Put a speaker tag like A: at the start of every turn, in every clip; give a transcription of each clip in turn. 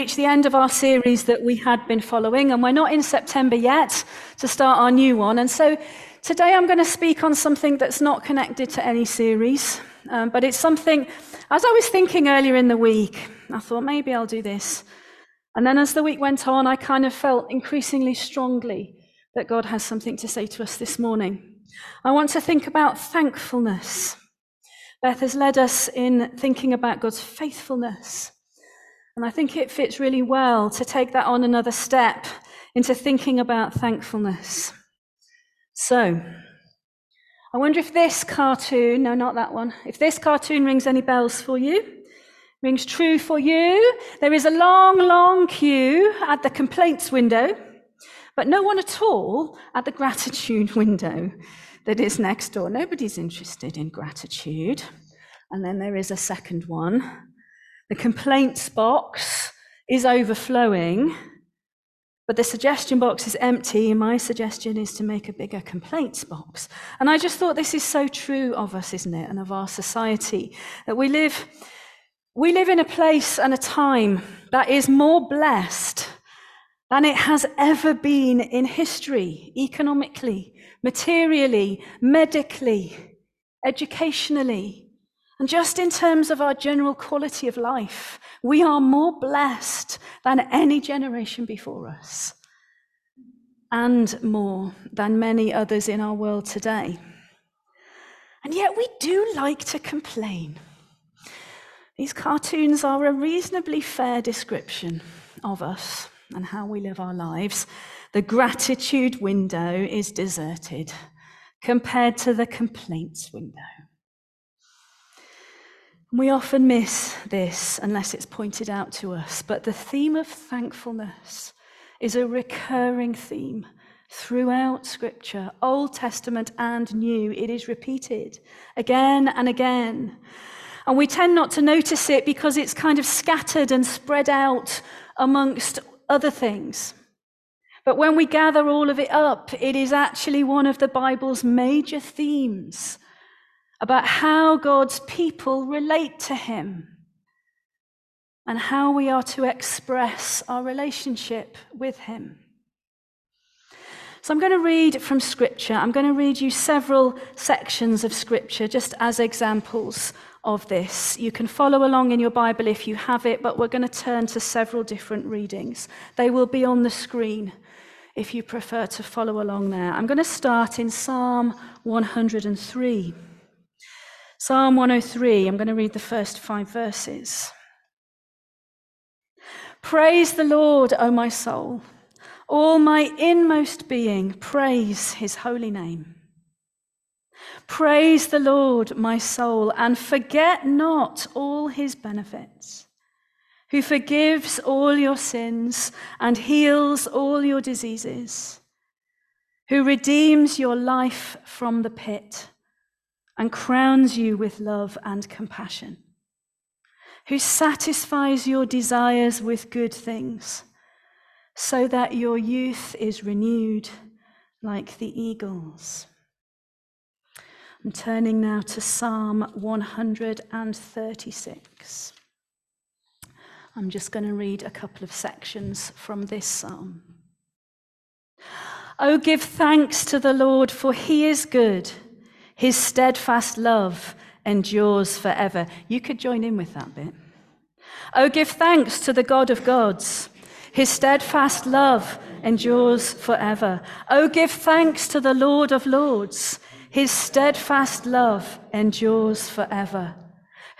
A: reached the end of our series that we had been following, and we're not in September yet to start our new one. And so today I'm going to speak on something that's not connected to any series, um, but it's something, as I was thinking earlier in the week, I thought maybe I'll do this. And then as the week went on, I kind of felt increasingly strongly that God has something to say to us this morning. I want to think about thankfulness. Beth has led us in thinking about God's faithfulness. And I think it fits really well to take that on another step into thinking about thankfulness. So, I wonder if this cartoon, no, not that one, if this cartoon rings any bells for you, rings true for you. There is a long, long queue at the complaints window, but no one at all at the gratitude window that is next door. Nobody's interested in gratitude. And then there is a second one the complaints box is overflowing, but the suggestion box is empty. My suggestion is to make a bigger complaints box. And I just thought this is so true of us, isn't it? And of our society that we live, we live in a place and a time that is more blessed than it has ever been in history, economically, materially, medically, educationally. And just in terms of our general quality of life, we are more blessed than any generation before us, and more than many others in our world today. And yet we do like to complain. These cartoons are a reasonably fair description of us and how we live our lives. The gratitude window is deserted compared to the complaints window. We often miss this unless it's pointed out to us, but the theme of thankfulness is a recurring theme throughout Scripture, Old Testament and New. It is repeated again and again. And we tend not to notice it because it's kind of scattered and spread out amongst other things. But when we gather all of it up, it is actually one of the Bible's major themes about how God's people relate to Him and how we are to express our relationship with Him. So, I'm going to read from Scripture. I'm going to read you several sections of Scripture just as examples of this. You can follow along in your Bible if you have it, but we're going to turn to several different readings. They will be on the screen if you prefer to follow along there. I'm going to start in Psalm 103. Psalm 103, I'm going to read the first five verses. Praise the Lord, O my soul. All my inmost being, praise his holy name. Praise the Lord, my soul, and forget not all his benefits, who forgives all your sins and heals all your diseases, who redeems your life from the pit and crowns you with love and compassion, who satisfies your desires with good things, so that your youth is renewed like the eagles. I'm turning now to Psalm 136. I'm just going to read a couple of sections from this psalm. Oh, give thanks to the Lord, for he is good his steadfast love endures forever. You could join in with that bit. Oh, give thanks to the God of gods. His steadfast love endures forever. Oh, give thanks to the Lord of lords. His steadfast love endures forever.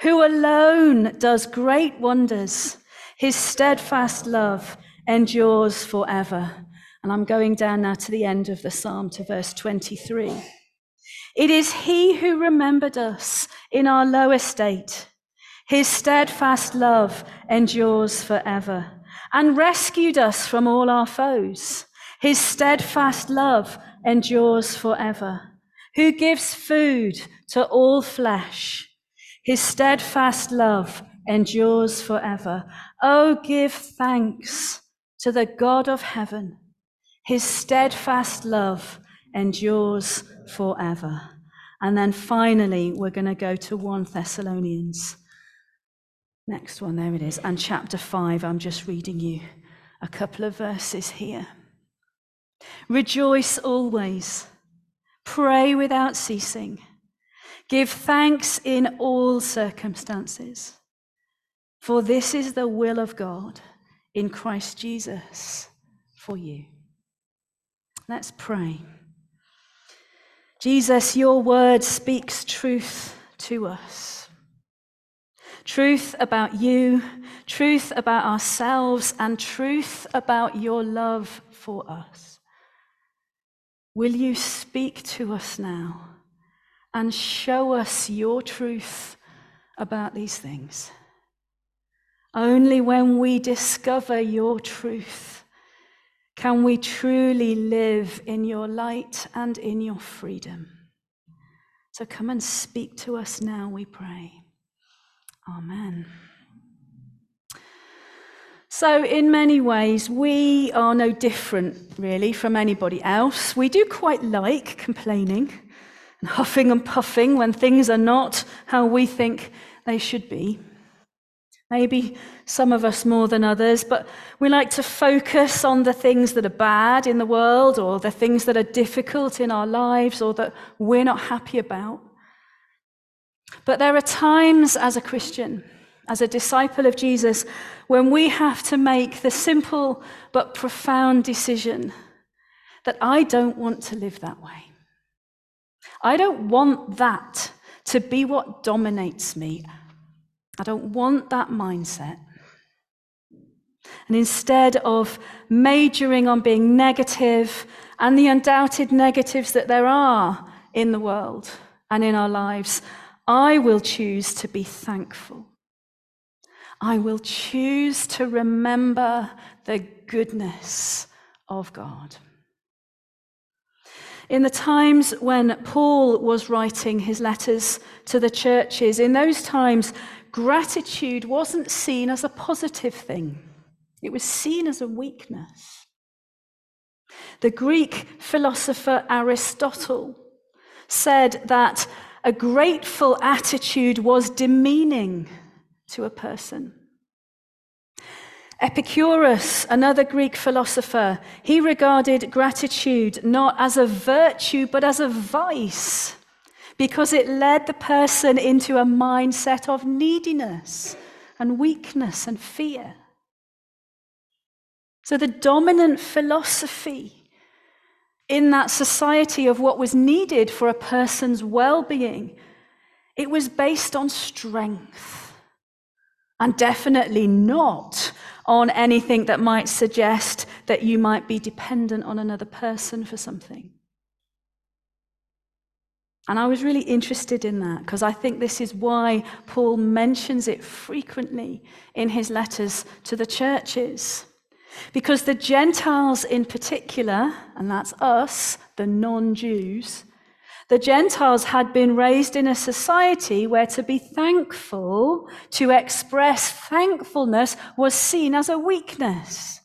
A: Who alone does great wonders. His steadfast love endures forever. And I'm going down now to the end of the psalm to verse 23. It is He who remembered us in our low estate. His steadfast love endures forever and rescued us from all our foes. His steadfast love endures forever. Who gives food to all flesh. His steadfast love endures forever. Oh, give thanks to the God of heaven. His steadfast love endures forever. And then finally, we're going to go to 1 Thessalonians. Next one, there it is. And chapter 5, I'm just reading you a couple of verses here. Rejoice always, pray without ceasing, give thanks in all circumstances, for this is the will of God in Christ Jesus for you. Let's pray. Jesus, your word speaks truth to us. Truth about you, truth about ourselves, and truth about your love for us. Will you speak to us now and show us your truth about these things? Only when we discover your truth can we truly live in your light and in your freedom. So come and speak to us now, we pray. Amen. So, in many ways, we are no different, really, from anybody else. We do quite like complaining and huffing and puffing when things are not how we think they should be. Maybe some of us more than others, but we like to focus on the things that are bad in the world or the things that are difficult in our lives or that we're not happy about. But there are times as a Christian, as a disciple of Jesus, when we have to make the simple but profound decision that I don't want to live that way. I don't want that to be what dominates me. I don't want that mindset. And instead of majoring on being negative and the undoubted negatives that there are in the world and in our lives, I will choose to be thankful. I will choose to remember the goodness of God. In the times when Paul was writing his letters to the churches, in those times, gratitude wasn't seen as a positive thing, it was seen as a weakness. The Greek philosopher Aristotle said that a grateful attitude was demeaning to a person. Epicurus, another Greek philosopher, he regarded gratitude not as a virtue, but as a vice, because it led the person into a mindset of neediness and weakness and fear. So, the dominant philosophy in that society of what was needed for a person's well being, it was based on strength and definitely not on anything that might suggest that you might be dependent on another person for something. And I was really interested in that because I think this is why Paul mentions it frequently in his letters to the churches. Because the Gentiles in particular, and that's us, the non Jews, the Gentiles had been raised in a society where to be thankful, to express thankfulness, was seen as a weakness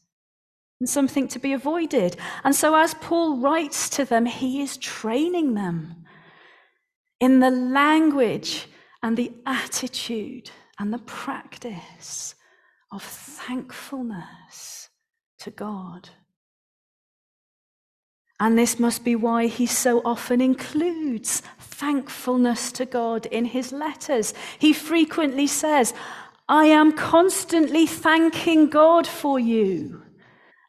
A: and something to be avoided. And so, as Paul writes to them, he is training them in the language and the attitude and the practice of thankfulness to God. And this must be why he so often includes thankfulness to God in his letters. He frequently says, I am constantly thanking God for you.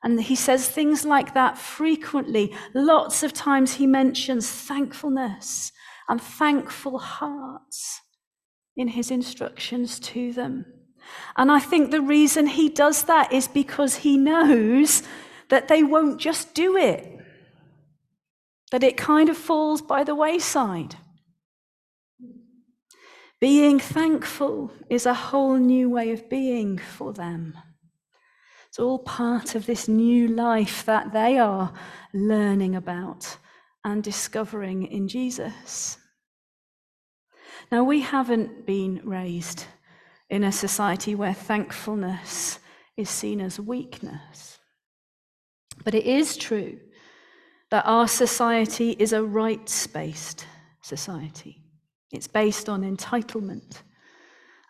A: And he says things like that frequently. Lots of times he mentions thankfulness and thankful hearts in his instructions to them. And I think the reason he does that is because he knows that they won't just do it that it kind of falls by the wayside. Being thankful is a whole new way of being for them. It's all part of this new life that they are learning about and discovering in Jesus. Now, we haven't been raised in a society where thankfulness is seen as weakness. But it is true that our society is a rights based society. It's based on entitlement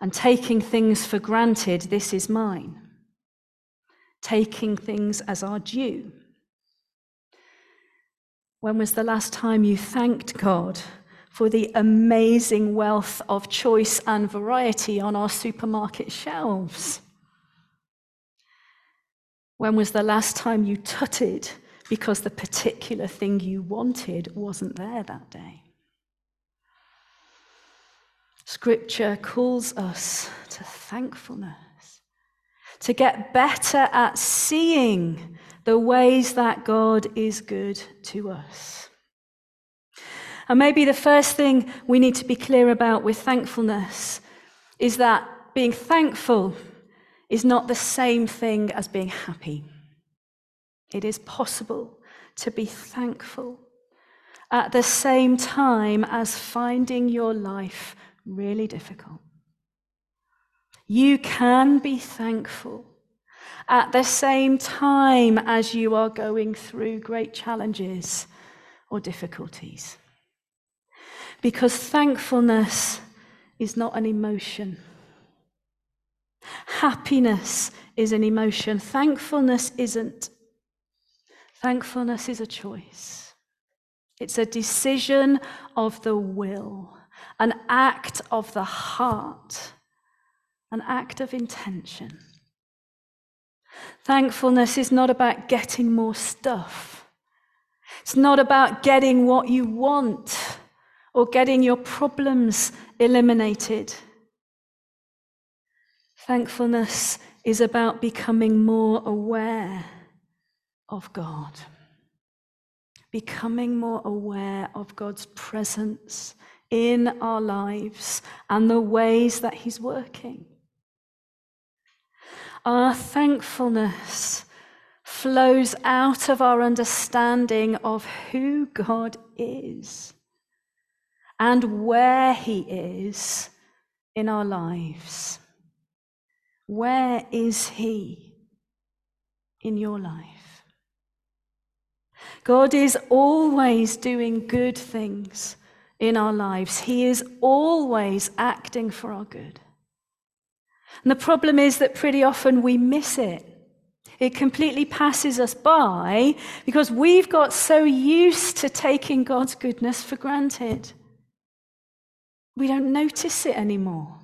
A: and taking things for granted, this is mine. Taking things as our due. When was the last time you thanked God for the amazing wealth of choice and variety on our supermarket shelves? When was the last time you tutted because the particular thing you wanted wasn't there that day? Scripture calls us to thankfulness, to get better at seeing the ways that God is good to us. And maybe the first thing we need to be clear about with thankfulness is that being thankful is not the same thing as being happy. It is possible to be thankful at the same time as finding your life really difficult. You can be thankful at the same time as you are going through great challenges or difficulties. Because thankfulness is not an emotion. Happiness is an emotion. Thankfulness isn't. Thankfulness is a choice. It's a decision of the will, an act of the heart, an act of intention. Thankfulness is not about getting more stuff. It's not about getting what you want or getting your problems eliminated. Thankfulness is about becoming more aware of God, becoming more aware of God's presence in our lives and the ways that He's working. Our thankfulness flows out of our understanding of who God is and where He is in our lives. Where is He in your life? God is always doing good things in our lives, He is always acting for our good. And the problem is that pretty often we miss it. It completely passes us by because we've got so used to taking God's goodness for granted. We don't notice it anymore.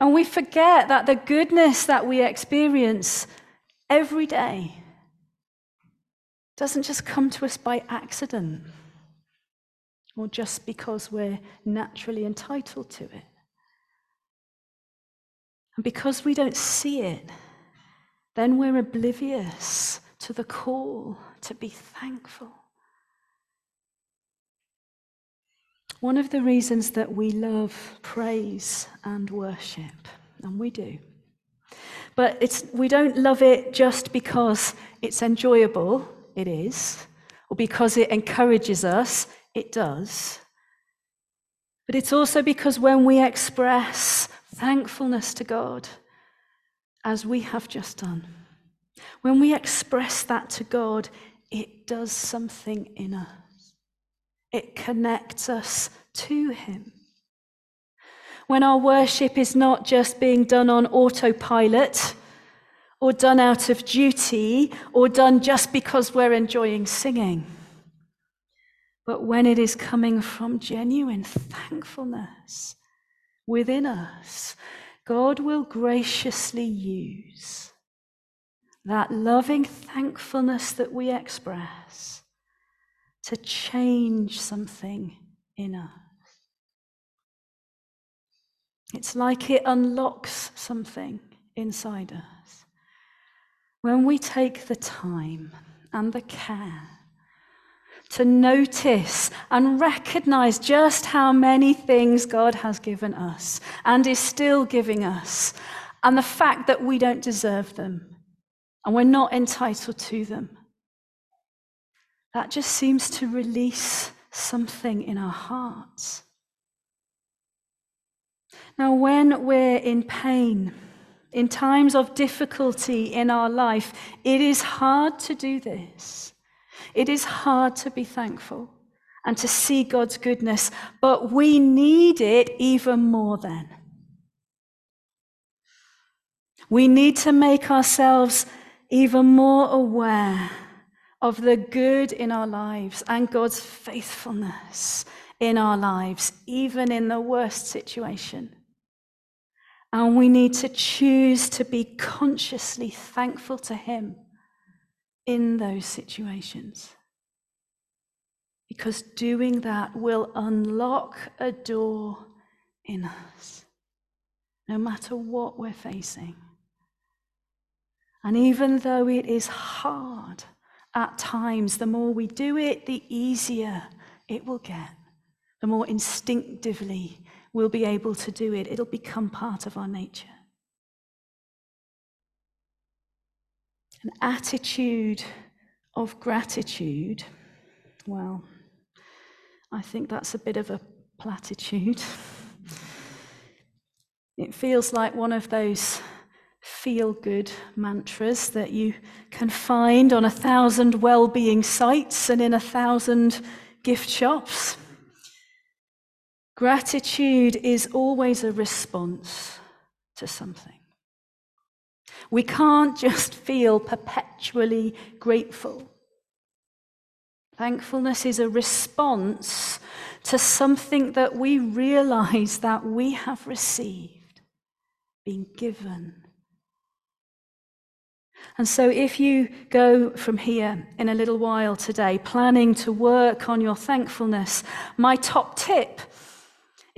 A: And we forget that the goodness that we experience every day doesn't just come to us by accident or just because we're naturally entitled to it. And because we don't see it, then we're oblivious to the call to be thankful. One of the reasons that we love praise and worship, and we do, but we don't love it just because it's enjoyable, it is, or because it encourages us, it does. But it's also because when we express thankfulness to God, as we have just done, when we express that to God, it does something in us. It connects us to Him. When our worship is not just being done on autopilot, or done out of duty, or done just because we're enjoying singing, but when it is coming from genuine thankfulness within us, God will graciously use that loving thankfulness that we express to change something in us. It's like it unlocks something inside us. When we take the time and the care to notice and recognize just how many things God has given us and is still giving us, and the fact that we don't deserve them and we're not entitled to them. That just seems to release something in our hearts. Now, when we're in pain, in times of difficulty in our life, it is hard to do this. It is hard to be thankful and to see God's goodness, but we need it even more then. We need to make ourselves even more aware of the good in our lives and God's faithfulness in our lives, even in the worst situation. And we need to choose to be consciously thankful to Him in those situations. Because doing that will unlock a door in us, no matter what we're facing. And even though it is hard at times, the more we do it, the easier it will get. The more instinctively we'll be able to do it. It'll become part of our nature. An attitude of gratitude, well, I think that's a bit of a platitude. It feels like one of those feel good mantras that you can find on a thousand well being sites and in a thousand gift shops. Gratitude is always a response to something. We can't just feel perpetually grateful. Thankfulness is a response to something that we realize that we have received, been given. And so, if you go from here in a little while today, planning to work on your thankfulness, my top tip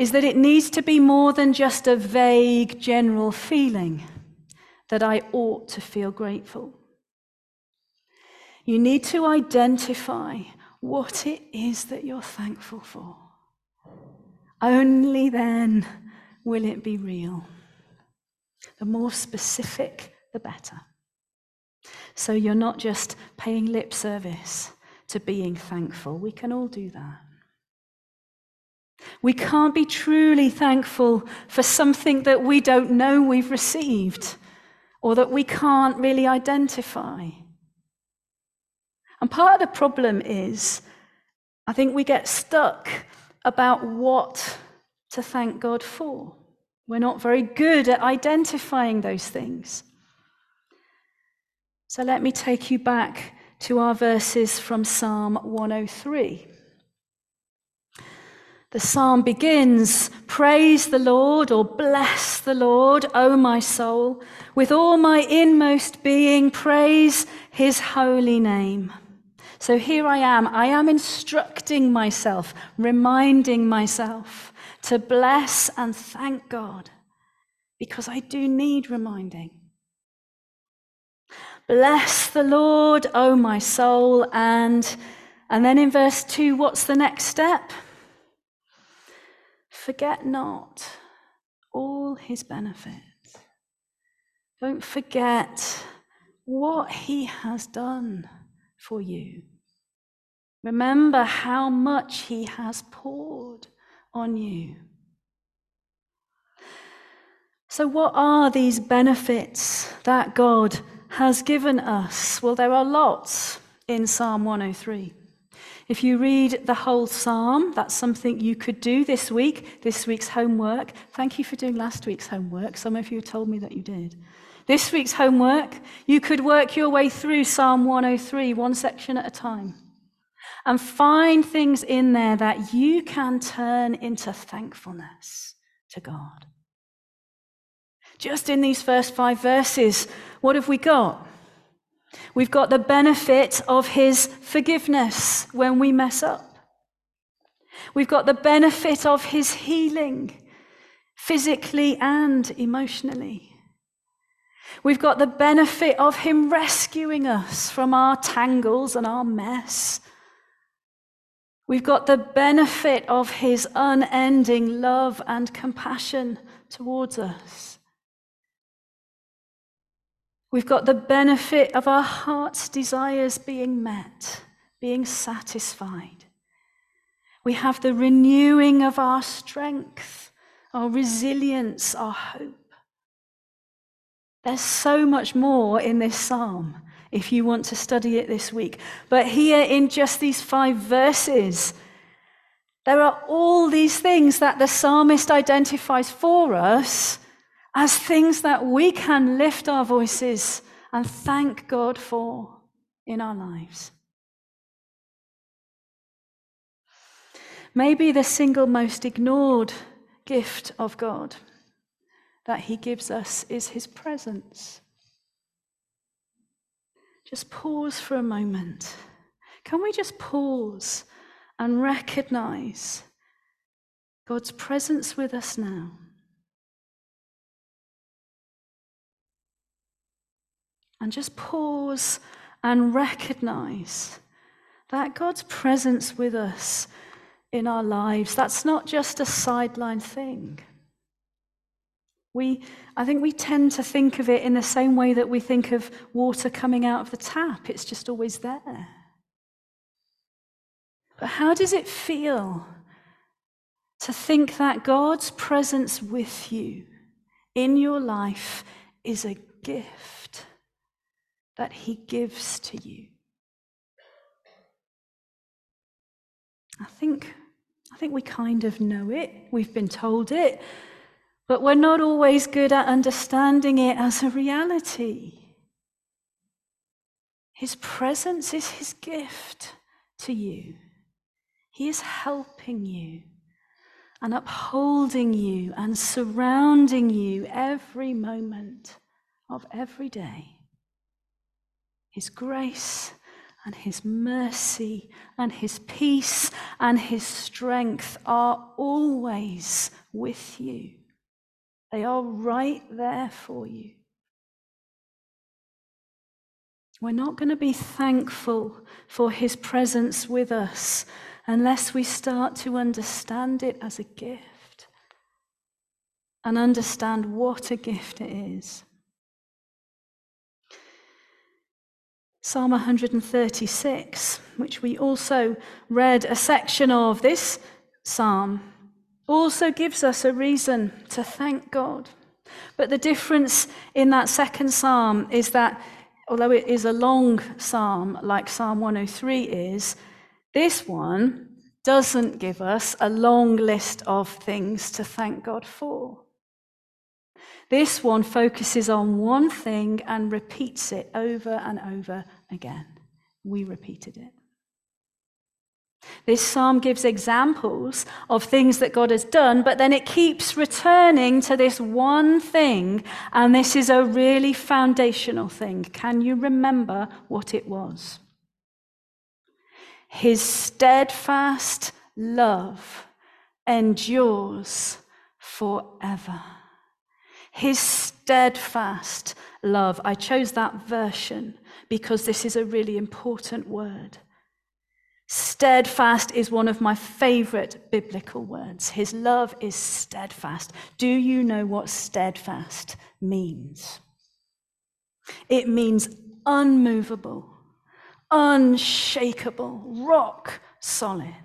A: is that it needs to be more than just a vague general feeling that I ought to feel grateful. You need to identify what it is that you're thankful for. Only then will it be real. The more specific, the better. So you're not just paying lip service to being thankful. We can all do that. We can't be truly thankful for something that we don't know we've received or that we can't really identify. And part of the problem is, I think we get stuck about what to thank God for. We're not very good at identifying those things. So let me take you back to our verses from Psalm 103. The psalm begins Praise the Lord or bless the Lord, O my soul. With all my inmost being, praise his holy name. So here I am. I am instructing myself, reminding myself to bless and thank God because I do need reminding. Bless the Lord, O my soul. And, and then in verse 2, what's the next step? Forget not all his benefits. Don't forget what he has done for you. Remember how much he has poured on you. So, what are these benefits that God has given us? Well, there are lots in Psalm 103. If you read the whole psalm, that's something you could do this week, this week's homework. Thank you for doing last week's homework. Some of you told me that you did. This week's homework, you could work your way through Psalm 103, one section at a time, and find things in there that you can turn into thankfulness to God. Just in these first five verses, what have we got? We've got the benefit of his forgiveness when we mess up. We've got the benefit of his healing, physically and emotionally. We've got the benefit of him rescuing us from our tangles and our mess. We've got the benefit of his unending love and compassion towards us. We've got the benefit of our heart's desires being met, being satisfied. We have the renewing of our strength, our resilience, our hope. There's so much more in this psalm if you want to study it this week. But here in just these five verses, there are all these things that the psalmist identifies for us as things that we can lift our voices and thank God for in our lives. Maybe the single most ignored gift of God that He gives us is His presence. Just pause for a moment. Can we just pause and recognize God's presence with us now? And just pause and recognize that God's presence with us in our lives, that's not just a sideline thing. We, I think we tend to think of it in the same way that we think of water coming out of the tap. It's just always there. But how does it feel to think that God's presence with you in your life is a gift that He gives to you? I think, I think we kind of know it. We've been told it but we're not always good at understanding it as a reality. His presence is His gift to you. He is helping you and upholding you and surrounding you every moment of every day. His grace and His mercy and His peace and His strength are always with you. They are right there for you. We're not going to be thankful for his presence with us unless we start to understand it as a gift and understand what a gift it is. Psalm 136, which we also read a section of this psalm also gives us a reason to thank God. But the difference in that second psalm is that although it is a long psalm, like Psalm 103 is, this one doesn't give us a long list of things to thank God for. This one focuses on one thing and repeats it over and over again. We repeated it. This psalm gives examples of things that God has done, but then it keeps returning to this one thing, and this is a really foundational thing. Can you remember what it was? His steadfast love endures forever. His steadfast love. I chose that version because this is a really important word. Steadfast is one of my favorite biblical words. His love is steadfast. Do you know what steadfast means? It means unmovable, unshakable, rock solid.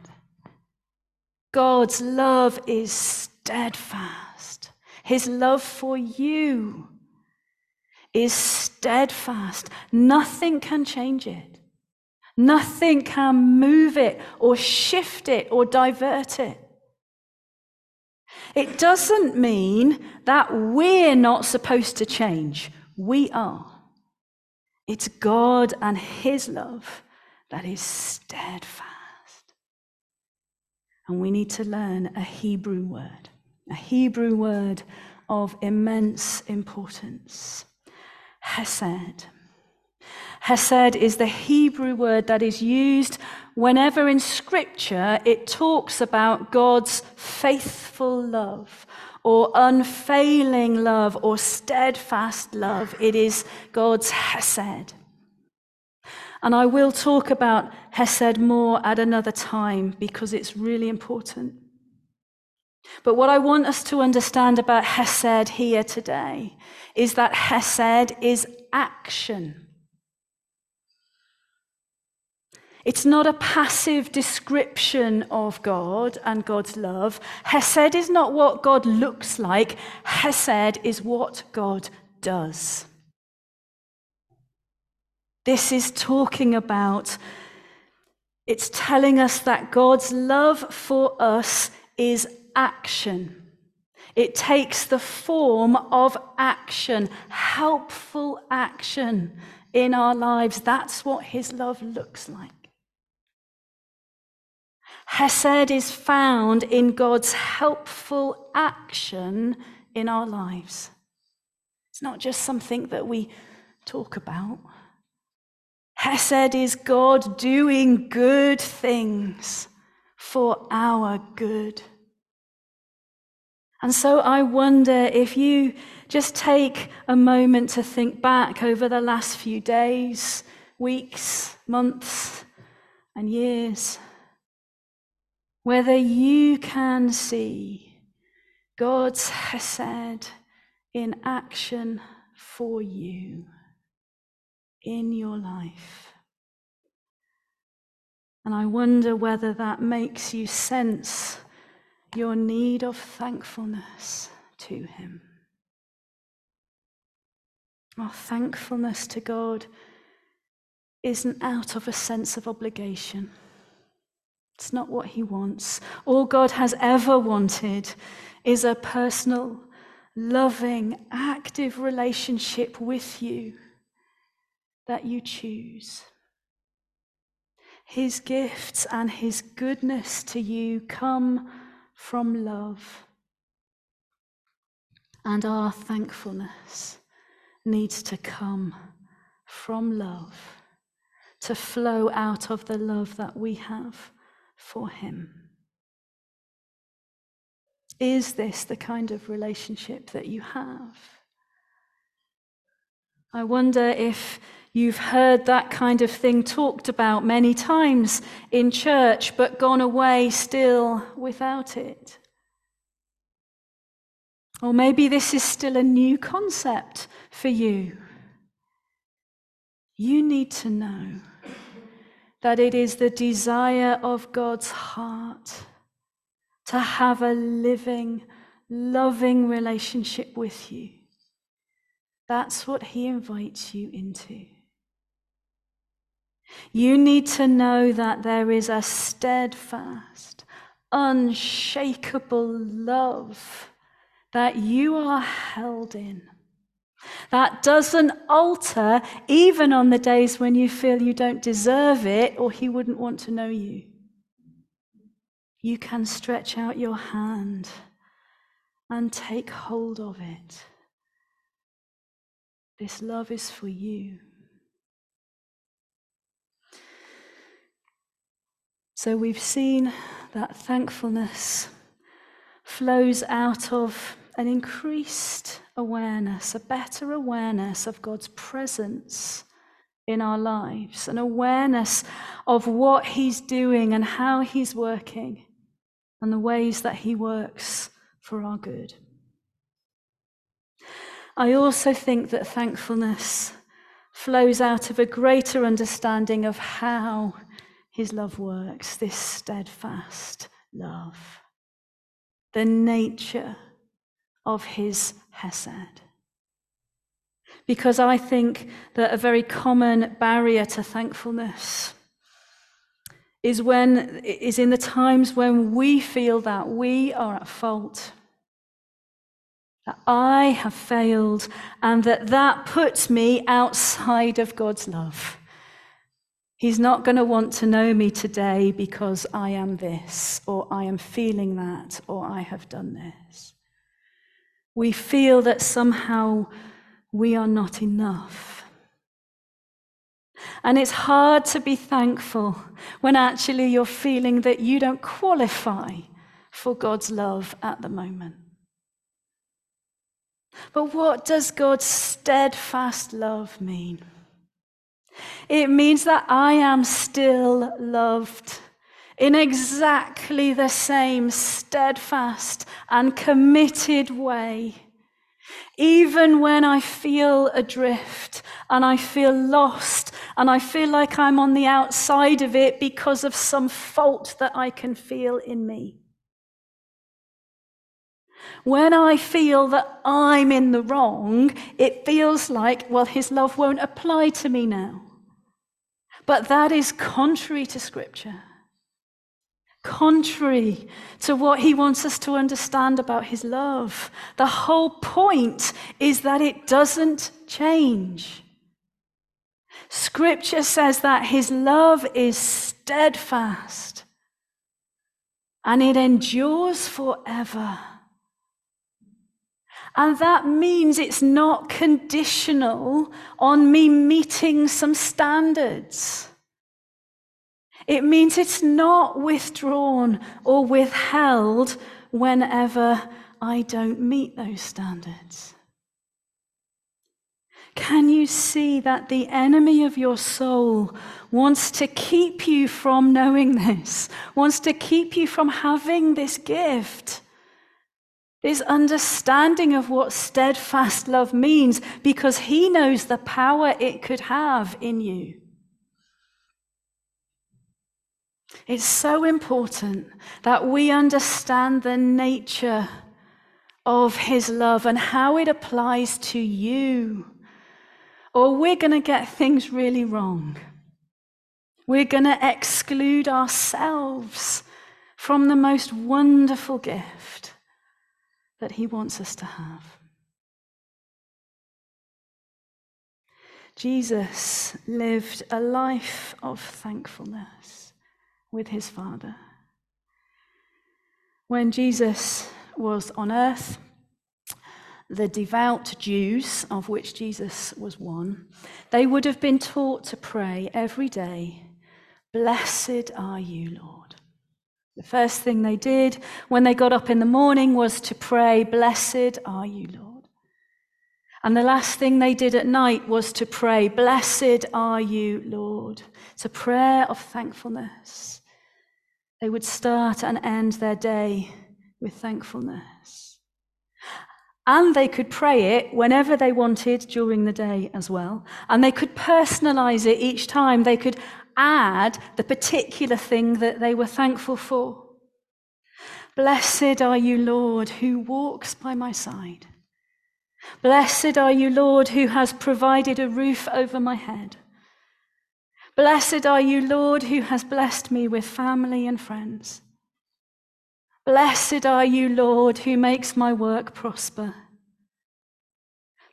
A: God's love is steadfast. His love for you is steadfast. Nothing can change it. Nothing can move it or shift it or divert it. It doesn't mean that we're not supposed to change. We are. It's God and His love that is steadfast. And we need to learn a Hebrew word, a Hebrew word of immense importance Hesed. Hesed is the Hebrew word that is used whenever in Scripture it talks about God's faithful love or unfailing love or steadfast love. It is God's Hesed. And I will talk about Hesed more at another time because it's really important. But what I want us to understand about Hesed here today is that Hesed is action. It's not a passive description of God and God's love. Hesed is not what God looks like, Hesed is what God does. This is talking about, it's telling us that God's love for us is action. It takes the form of action, helpful action in our lives. That's what his love looks like. Hesed is found in God's helpful action in our lives. It's not just something that we talk about. Hesed is God doing good things for our good. And so I wonder if you just take a moment to think back over the last few days, weeks, months, and years, whether you can see God's Hesed in action for you in your life. And I wonder whether that makes you sense your need of thankfulness to Him. Our thankfulness to God isn't out of a sense of obligation. It's not what He wants. All God has ever wanted is a personal, loving, active relationship with you that you choose. His gifts and His goodness to you come from love. And our thankfulness needs to come from love, to flow out of the love that we have for Him. Is this the kind of relationship that you have? I wonder if you've heard that kind of thing talked about many times in church, but gone away still without it. Or maybe this is still a new concept for you. You need to know that it is the desire of God's heart to have a living, loving relationship with you. That's what He invites you into. You need to know that there is a steadfast, unshakable love that you are held in. That doesn't alter even on the days when you feel you don't deserve it or He wouldn't want to know you. You can stretch out your hand and take hold of it. This love is for you. So we've seen that thankfulness flows out of an increased awareness, a better awareness of God's presence in our lives, an awareness of what He's doing and how He's working, and the ways that He works for our good. I also think that thankfulness flows out of a greater understanding of how His love works, this steadfast love, the nature of His Hesed. Because I think that a very common barrier to thankfulness is when is in the times when we feel that we are at fault that I have failed and that that puts me outside of God's love. He's not going to want to know me today because I am this, or I am feeling that, or I have done this. We feel that somehow we are not enough. And it's hard to be thankful when actually you're feeling that you don't qualify for God's love at the moment. But what does God's steadfast love mean? It means that I am still loved in exactly the same steadfast and committed way. Even when I feel adrift and I feel lost and I feel like I'm on the outside of it because of some fault that I can feel in me. When I feel that I'm in the wrong, it feels like, well, his love won't apply to me now. But that is contrary to Scripture. contrary to what he wants us to understand about his love. The whole point is that it doesn't change. Scripture says that his love is steadfast and it endures forever. And that means it's not conditional on me meeting some standards. It means it's not withdrawn or withheld whenever I don't meet those standards. Can you see that the enemy of your soul wants to keep you from knowing this, wants to keep you from having this gift? This understanding of what steadfast love means because he knows the power it could have in you. It's so important that we understand the nature of his love and how it applies to you or we're going to get things really wrong. We're going to exclude ourselves from the most wonderful gift that He wants us to have. Jesus lived a life of thankfulness with His Father. When Jesus was on earth, the devout Jews, of which Jesus was one, they would have been taught to pray every day, Blessed are you, Lord. The first thing they did when they got up in the morning was to pray, Blessed are you, Lord. And the last thing they did at night was to pray, Blessed are you, Lord. It's a prayer of thankfulness. They would start and end their day with thankfulness. And they could pray it whenever they wanted during the day as well. And they could personalize it each time. They could add the particular thing that they were thankful for. Blessed are you, Lord, who walks by my side. Blessed are you, Lord, who has provided a roof over my head. Blessed are you, Lord, who has blessed me with family and friends. Blessed are you, Lord, who makes my work prosper.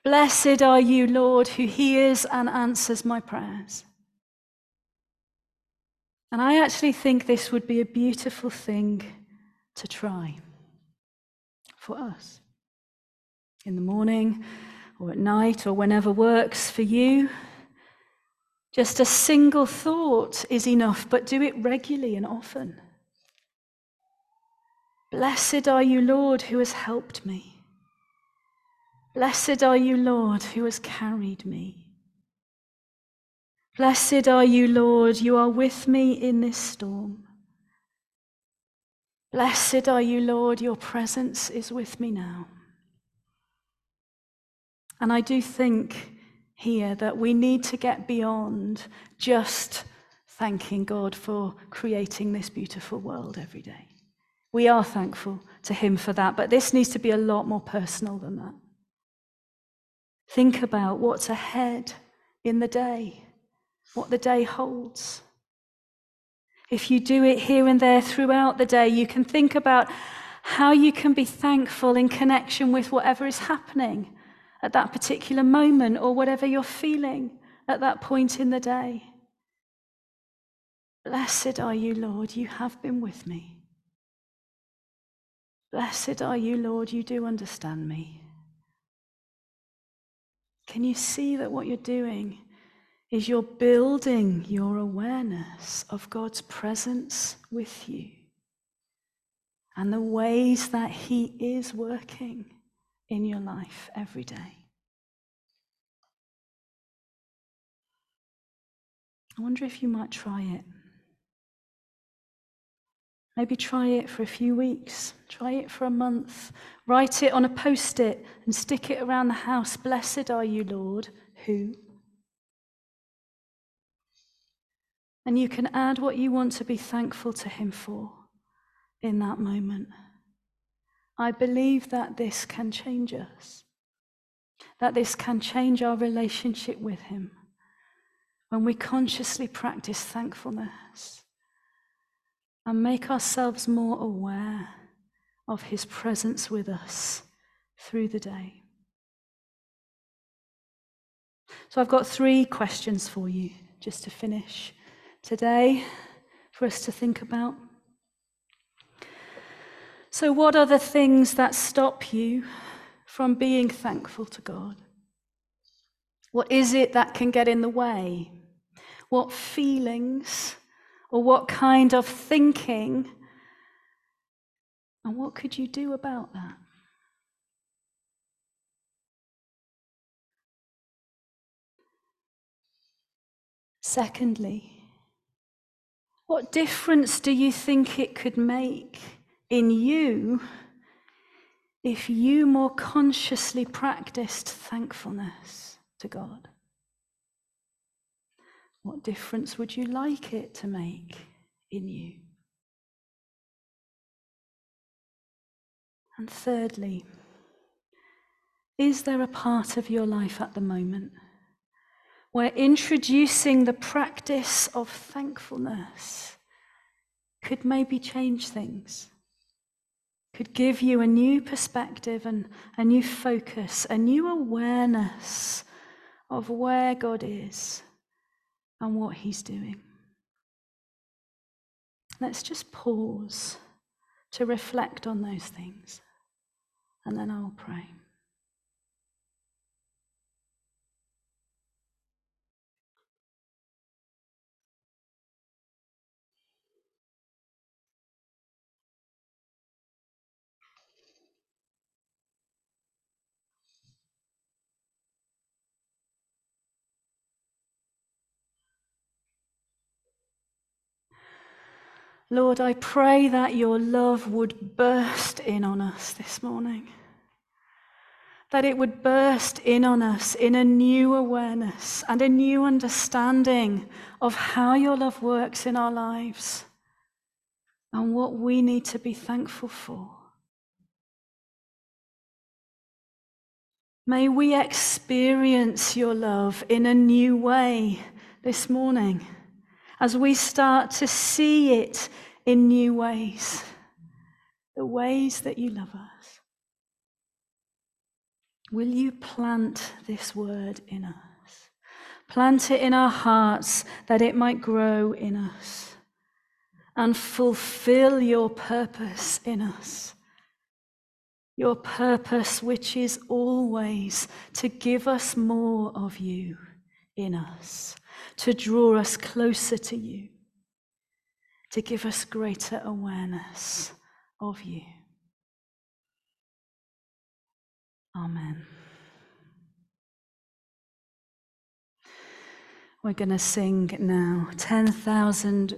A: Blessed are you, Lord, who hears and answers my prayers. And I actually think this would be a beautiful thing to try for us. In the morning or at night or whenever works for you. Just a single thought is enough, but do it regularly and often. Blessed are you, Lord, who has helped me. Blessed are you, Lord, who has carried me. Blessed are you, Lord, you are with me in this storm. Blessed are you, Lord, your presence is with me now. And I do think here that we need to get beyond just thanking God for creating this beautiful world every day. We are thankful to Him for that, but this needs to be a lot more personal than that. Think about what's ahead in the day, what the day holds. If you do it here and there throughout the day, you can think about how you can be thankful in connection with whatever is happening at that particular moment or whatever you're feeling at that point in the day. Blessed are you, Lord, you have been with me. Blessed are you, Lord, you do understand me. Can you see that what you're doing is you're building your awareness of God's presence with you and the ways that He is working in your life every day? I wonder if you might try it. Maybe try it for a few weeks, try it for a month. Write it on a post it and stick it around the house. Blessed are you, Lord, who. And you can add what you want to be thankful to Him for in that moment. I believe that this can change us, that this can change our relationship with Him when we consciously practice thankfulness and make ourselves more aware of His presence with us through the day. So, I've got three questions for you just to finish today for us to think about. So, what are the things that stop you from being thankful to God? What is it that can get in the way? What feelings or what kind of thinking? And what could you do about that? Secondly, what difference do you think it could make in you if you more consciously practiced thankfulness to God? What difference would you like it to make in you? And thirdly, is there a part of your life at the moment where introducing the practice of thankfulness could maybe change things? Could give you a new perspective and a new focus, a new awareness of where God is and what He's doing. Let's just pause to reflect on those things, and then I'll pray. Lord, I pray that your love would burst in on us this morning. That it would burst in on us in a new awareness and a new understanding of how your love works in our lives and what we need to be thankful for. May we experience your love in a new way this morning as we start to see it in new ways, the ways that you love us. Will you plant this word in us? Plant it in our hearts that it might grow in us and fulfill your purpose in us. Your purpose, which is always to give us more of you in us to draw us closer to you, to give us greater awareness of you. Amen. We're going to sing now 10,000